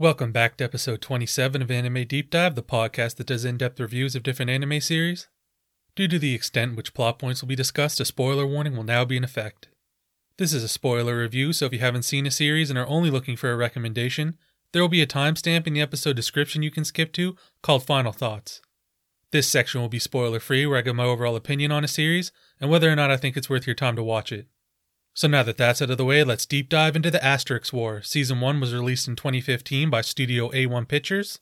Welcome back to episode 27 of Anime Deep Dive, the podcast that does in depth reviews of different anime series. Due to the extent which plot points will be discussed, a spoiler warning will now be in effect. This is a spoiler review, so if you haven't seen a series and are only looking for a recommendation, there will be a timestamp in the episode description you can skip to called Final Thoughts. This section will be spoiler free, where I give my overall opinion on a series and whether or not I think it's worth your time to watch it. So now that that's out of the way, let's deep dive into the Asterisk War. Season 1 was released in 2015 by Studio A1 Pictures.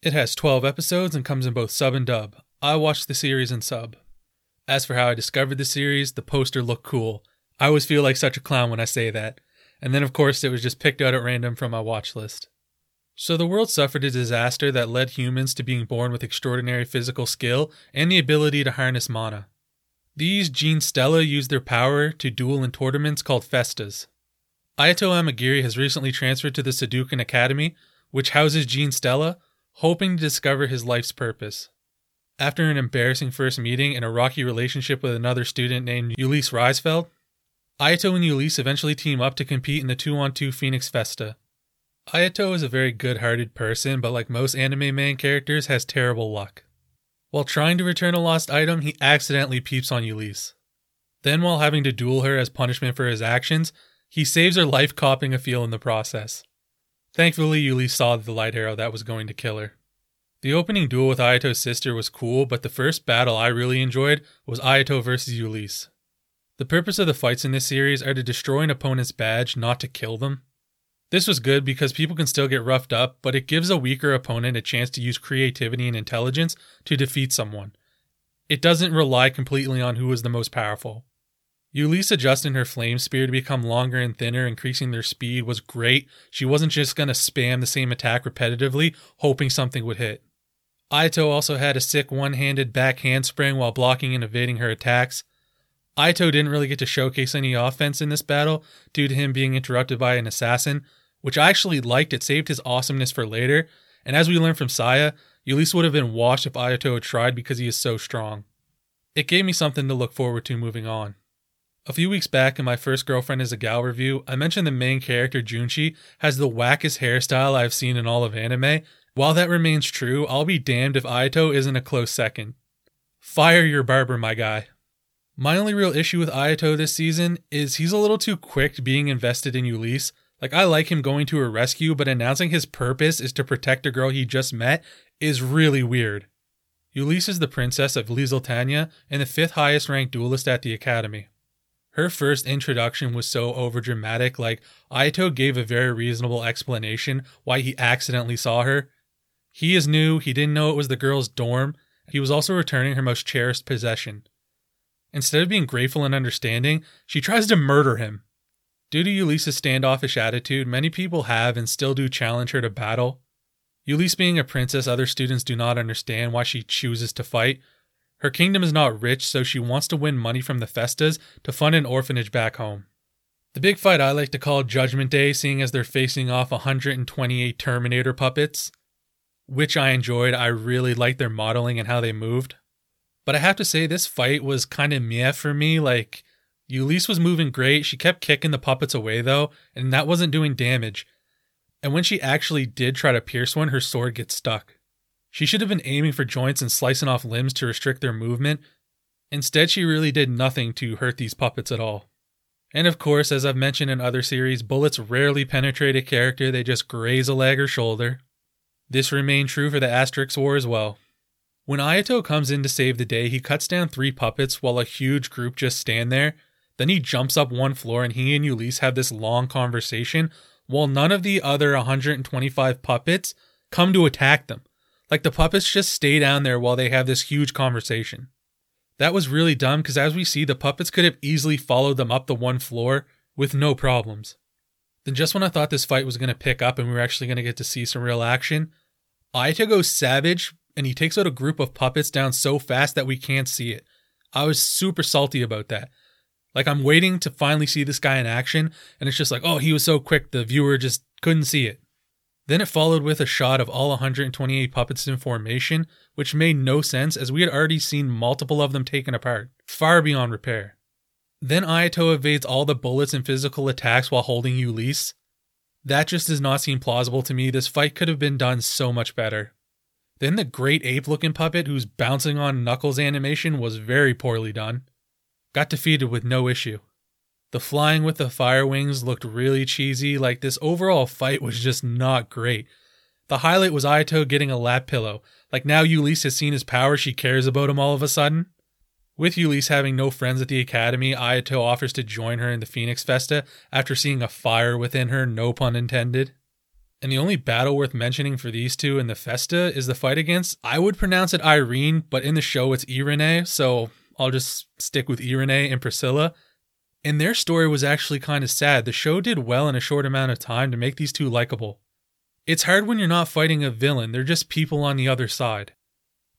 It has 12 episodes and comes in both sub and dub. I watched the series in sub. As for how I discovered the series, the poster looked cool. I always feel like such a clown when I say that. And then, of course, it was just picked out at random from my watch list. So, the world suffered a disaster that led humans to being born with extraordinary physical skill and the ability to harness mana. These Genestella use their power to duel in tournaments called festas. Ayato Amagiri has recently transferred to the Seidoukan Academy, which houses Genestella, hoping to discover his life's purpose. After an embarrassing first meeting and a rocky relationship with another student named Julis Riessfeld, Ayato and Julis eventually team up to compete in the 2 on 2 Phoenix Festa. Ayato is a very good hearted person, but like most anime main characters, has terrible luck. While trying to return a lost item, he accidentally peeps on Julis. Then, while having to duel her as punishment for his actions, he saves her life copping a feel in the process. Thankfully, Julis saw the light arrow that was going to kill her. The opening duel with Ayato's sister was cool, but the first battle I really enjoyed was Ayato versus Julis. The purpose of the fights in this series are to destroy an opponent's badge, not to kill them. This was good because people can still get roughed up, but it gives a weaker opponent a chance to use creativity and intelligence to defeat someone. It doesn't rely completely on who is the most powerful. Julis adjusting her flame spear to become longer and thinner, increasing their speed, was great. She wasn't just going to spam the same attack repetitively, hoping something would hit. Ayato also had a sick one handed back handspring while blocking and evading her attacks. Ayato didn't really get to showcase any offense in this battle due to him being interrupted by an assassin, which I actually liked. It saved his awesomeness for later. And as we learned from Saya, Julis would have been washed if Ayato had tried because he is so strong. It gave me something to look forward to moving on. A few weeks back in my first girlfriend is a gal review, I mentioned the main character Junichi has the wackest hairstyle I've seen in all of anime. While that remains true, I'll be damned if Ayato isn't a close second. Fire your barber, my guy. My only real issue with Ayato this season is he's a little too quick being invested in Julis. Like, I like him going to her rescue, but announcing his purpose is to protect a girl he just met is really weird. Julis is the princess of Lieseltania and the fifth highest ranked duelist at the academy. Her first introduction was so overdramatic, like, Ayato gave a very reasonable explanation why he accidentally saw her. He is new, he didn't know it was the girl's dorm, he was also returning her most cherished possession. Instead of being grateful and understanding, she tries to murder him. Due to Julis's standoffish attitude, many people have and still do challenge her to battle. Julis being a princess, other students do not understand why she chooses to fight. Her kingdom is not rich, so she wants to win money from the festas to fund an orphanage back home. The big fight I like to call Judgment Day, seeing as they're facing off 128 Terminator puppets, which I enjoyed. I really liked their modeling and how they moved. But I have to say, this fight was kind of meh for me. Like, Julis was moving great. She kept kicking the puppets away though, and that wasn't doing damage. And when she actually did try to pierce one, her sword gets stuck. She should have been aiming for joints and slicing off limbs to restrict their movement. Instead, she really did nothing to hurt these puppets at all. And of course, as I've mentioned in other series, bullets rarely penetrate a character, they just graze a leg or shoulder. This remained true for the Asterisk War as well. When Ayato comes in to save the day, he cuts down three puppets while a huge group just stand there, then he jumps up one floor and he and Julis have this long conversation while none of the other 125 puppets come to attack them. Like the puppets just stay down there while they have this huge conversation. That was really dumb because as we see, the puppets could have easily followed them up the one floor with no problems. Then, just when I thought this fight was going to pick up and we were actually going to get to see some real action, Ayato goes savage and he takes out a group of puppets down so fast that we can't see it. I was super salty about that. Like I'm waiting to finally see this guy in action, and it's just like, oh, he was so quick, the viewer just couldn't see it. Then it followed with a shot of all 128 puppets in formation, which made no sense as we had already seen multiple of them taken apart, far beyond repair. Then Ayato evades all the bullets and physical attacks while holding Julis. That just does not seem plausible to me. This fight could have been done so much better. Then the great ape looking puppet who's bouncing on Knuckles animation was very poorly done. Got defeated with no issue. The flying with the fire wings looked really cheesy, like this overall fight was just not great. The highlight was Ayato getting a lap pillow, like now Julis has seen his power, she cares about him all of a sudden. With Julis having no friends at the academy, Ayato offers to join her in the Phoenix Festa after seeing a fire within her, no pun intended. And the only battle worth mentioning for these two in the Festa is the fight against, I would pronounce it Irene, but in the show it's Irene, so I'll just stick with Irene and Priscilla. And their story was actually kind of sad. The show did well in a short amount of time to make these two likable. It's hard when you're not fighting a villain, they're just people on the other side.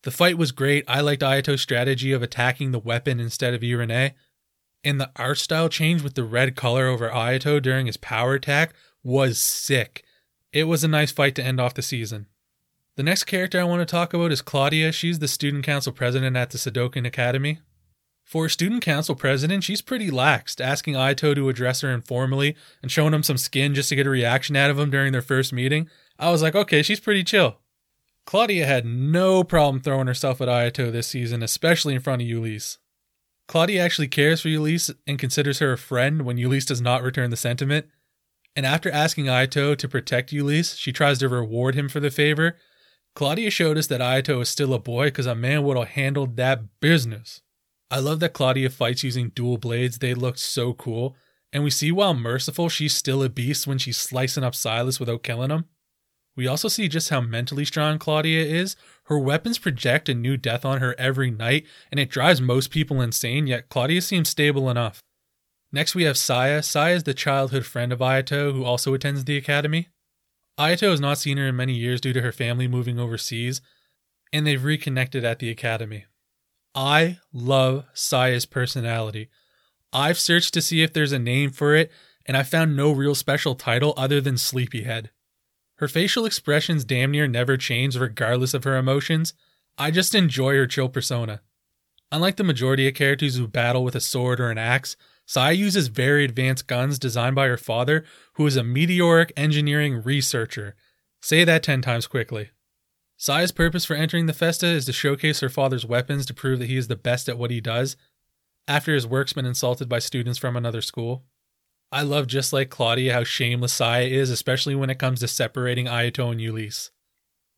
The fight was great. I liked Ayato's strategy of attacking the weapon instead of Irene. And the art style change with the red color over Ayato during his power attack was sick. It was a nice fight to end off the season. The next character I want to talk about is Claudia. She's the student council president at the Seidoukan Academy. For student council president, she's pretty laxed, asking Ayato to address her informally and showing him some skin just to get a reaction out of him during their first meeting. I was like, okay, she's pretty chill. Claudia had no problem throwing herself at Ayato this season, especially in front of Julis. Claudia actually cares for Julis and considers her a friend when Julis does not return the sentiment. And after asking Ayato to protect Julis, she tries to reward him for the favor. Claudia showed us that Ayato is still a boy because a man would have handled that business. I love that Claudia fights using dual blades, they look so cool. And we see while merciful, she's still a beast when she's slicing up Silas without killing him. We also see just how mentally strong Claudia is. Her weapons project a new death on her every night, and it drives most people insane, yet Claudia seems stable enough. Next, we have Saya. Saya is the childhood friend of Ayato, who also attends the academy. Ayato has not seen her in many years due to her family moving overseas, and they've reconnected at the academy. I love Saya's personality. I've searched to see if there's a name for it, and I found no real special title other than Sleepyhead. Her facial expressions damn near never change regardless of her emotions. I just enjoy her chill persona. Unlike the majority of characters who battle with a sword or an axe, Saya uses very advanced guns designed by her father, who is a meteoric engineering researcher. Say that 10 times quickly. Saya's purpose for entering the Festa is to showcase her father's weapons to prove that he is the best at what he does, after his work's been insulted by students from another school. I love just like Claudia how shameless Saya is, especially when it comes to separating Ayato and Julis.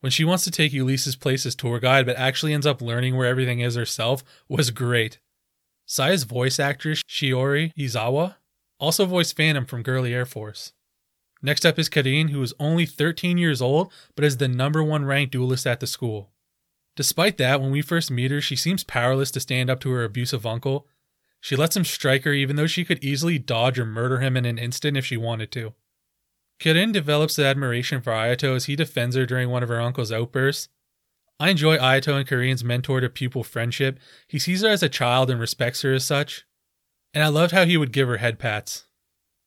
When she wants to take Julis's place as tour guide but actually ends up learning where everything is herself was great. Saya's voice actress, Shiori Izawa, also voiced Phantom from Girly Air Force. Next up is Kirin, who is only 13 years old but is the number one ranked duelist at the school. Despite that, when we first meet her, she seems powerless to stand up to her abusive uncle, she lets him strike her even though she could easily dodge or murder him in an instant if she wanted to. Kirin develops admiration for Ayato as he defends her during one of her uncle's outbursts. I enjoy Ayato and Kirin's mentor to pupil friendship. He sees her as a child and respects her as such. And I loved how he would give her head pats.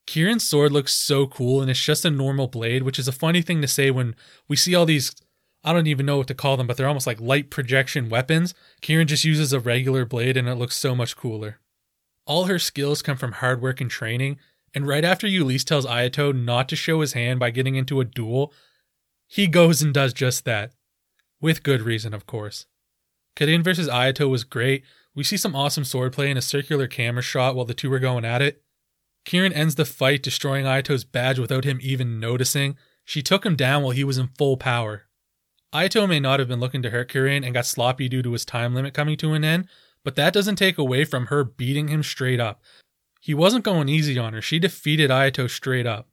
Kirin's sword looks so cool and it's just a normal blade, which is a funny thing to say when we see all these I don't even know what to call them, but they're almost like light projection weapons. Kirin just uses a regular blade and it looks so much cooler. All her skills come from hard work and training, and right after Julis tells Ayato not to show his hand by getting into a duel, he goes and does just that. With good reason, of course. Kirin versus Ayato was great. We see some awesome swordplay and a circular camera shot while the two are going at it. Kirin ends the fight, destroying Ayato's badge without him even noticing. She took him down while he was in full power. Ayato may not have been looking to hurt Kirin and got sloppy due to his time limit coming to an end, but that doesn't take away from her beating him straight up. He wasn't going easy on her, she defeated Ayato straight up.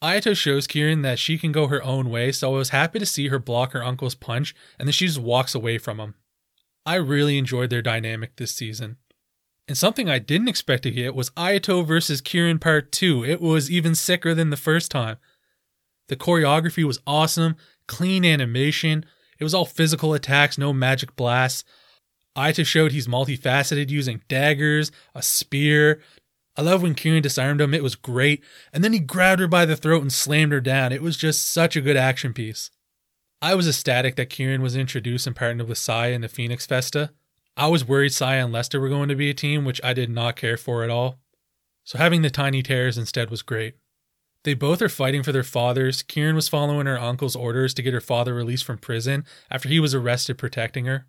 Ayato shows Kirin that she can go her own way, so I was happy to see her block her uncle's punch and then she just walks away from him. I really enjoyed their dynamic this season. And something I didn't expect to get was Ayato versus Kirin Part 2. It was even sicker than the first time. The choreography was awesome, clean animation, it was all physical attacks, no magic blasts. Ayato showed he's multifaceted using daggers, a spear. I love when Kirin disarmed him, it was great. And then he grabbed her by the throat and slammed her down. It was just such a good action piece. I was ecstatic that Kirin was introduced and partnered with Saya in the Phoenix Festa. I was worried Saya and Lester were going to be a team, which I did not care for at all. So having the Tiny tears instead was great. They both are fighting for their fathers. Kirin was following her uncle's orders to get her father released from prison after he was arrested protecting her.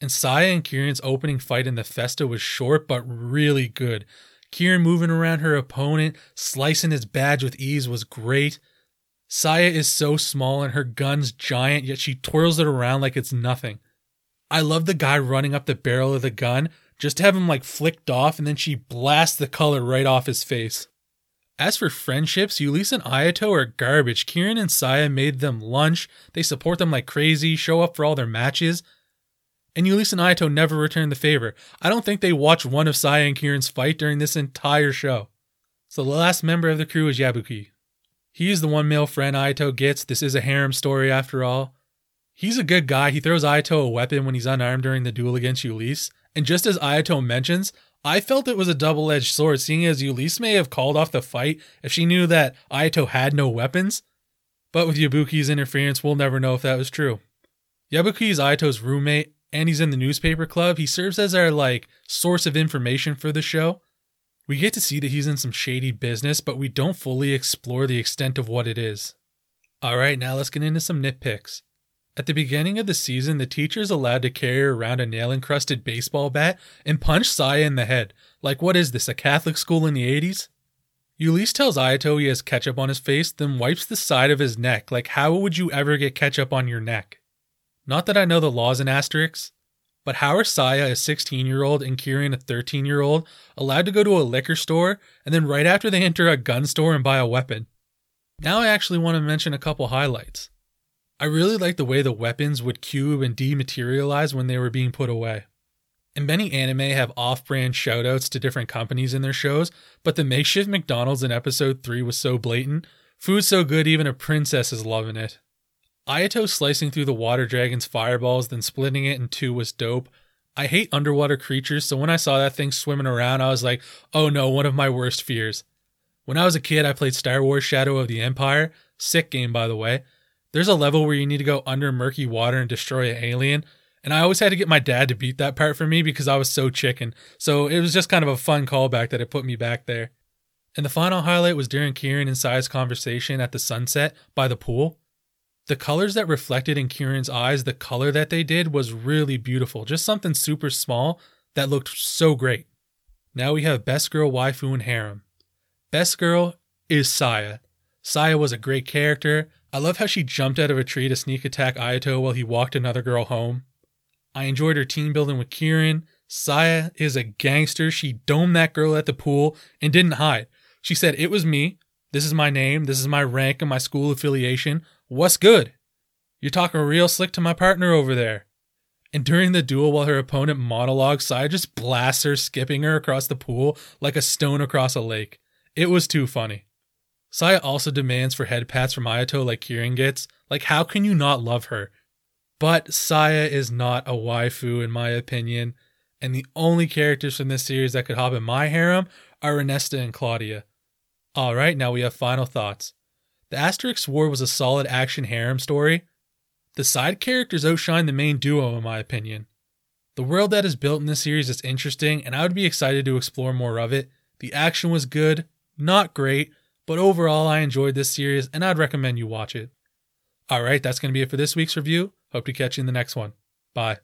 And Saya and Kirin's opening fight in the Festa was short but really good. Kirin moving around her opponent, slicing his badge with ease was great. Saya is so small and her gun's giant, yet she twirls it around like it's nothing. I love the guy running up the barrel of the gun, just to have him like flicked off and then she blasts the color right off his face. As for friendships, Julis and Ayato are garbage. Kirin and Saya made them lunch. They support them like crazy, show up for all their matches. And Julis and Ayato never return the favor. I don't think they watched one of Saya and Kirin's fight during this entire show. So the last member of the crew is Yabuki. He is the one male friend Ayato gets. This is a harem story after all. He's a good guy. He throws Ayato a weapon when he's unarmed during the duel against Julis. And just as Ayato mentions, I felt it was a double edged sword, seeing as Julis may have called off the fight if she knew that Ayato had no weapons. But with Yabuki's interference, we'll never know if that was true. Yabuki is Ayato's roommate, and he's in the newspaper club. He serves as our like source of information for the show. We get to see that he's in some shady business, but we don't fully explore the extent of what it is. Alright, now let's get into some nitpicks. At the beginning of the season, the teacher is allowed to carry around a nail encrusted baseball bat and punch Saya in the head. Like, what is this, a Catholic school in the 80s? Julis tells Ayato he has ketchup on his face, then wipes the side of his neck. Like, how would you ever get ketchup on your neck? Not that I know the laws in Asterisk, but how are Saya, a 16 year old, and Kirin, a 13 year old, allowed to go to a liquor store and then right after they enter a gun store and buy a weapon? Now I actually want to mention a couple highlights. I really like the way the weapons would cube and dematerialize when they were being put away. And many anime have off brand shoutouts to different companies in their shows, but the makeshift McDonald's in episode 3 was so blatant. Food so good, even a princess is loving it. Ayato slicing through the water dragon's fireballs, then splitting it in two was dope. I hate underwater creatures, so when I saw that thing swimming around, I was like, oh no, one of my worst fears. When I was a kid, I played Star Wars Shadow of the Empire. Sick game, by the way. There's a level where you need to go under murky water and destroy an alien. And I always had to get my dad to beat that part for me because I was so chicken. So it was just kind of a fun callback that it put me back there. And the final highlight was during Kirin and Saya's conversation at the sunset by the pool. The colors that reflected in Kirin's eyes, the color that they did was really beautiful. Just something super small that looked so great. Now we have Best Girl Waifu and Harem. Best Girl is Saya. Saya was a great character. I love how she jumped out of a tree to sneak attack Ayato while he walked another girl home. I enjoyed her team building with Kirin. Saya is a gangster. She domed that girl at the pool and didn't hide. She said, It was me. This is my name. This is my rank and my school affiliation. What's good? You're talking real slick to my partner over there. And during the duel, while her opponent monologues, Saya just blasts her, skipping her across the pool like a stone across a lake. It was too funny. Saya also demands for head pats from Ayato like Kirin gets. Like, how can you not love her? But Saya is not a waifu, in my opinion, and the only characters from this series that could hop in my harem are Renesta and Claudia. Alright, now we have final thoughts. The Asterisk War was a solid action harem story. The side characters outshine the main duo, in my opinion. The world that is built in this series is interesting, and I would be excited to explore more of it. The action was good, not great, but overall, I enjoyed this series and I'd recommend you watch it. All right, that's going to be it for this week's review. Hope to catch you in the next one. Bye.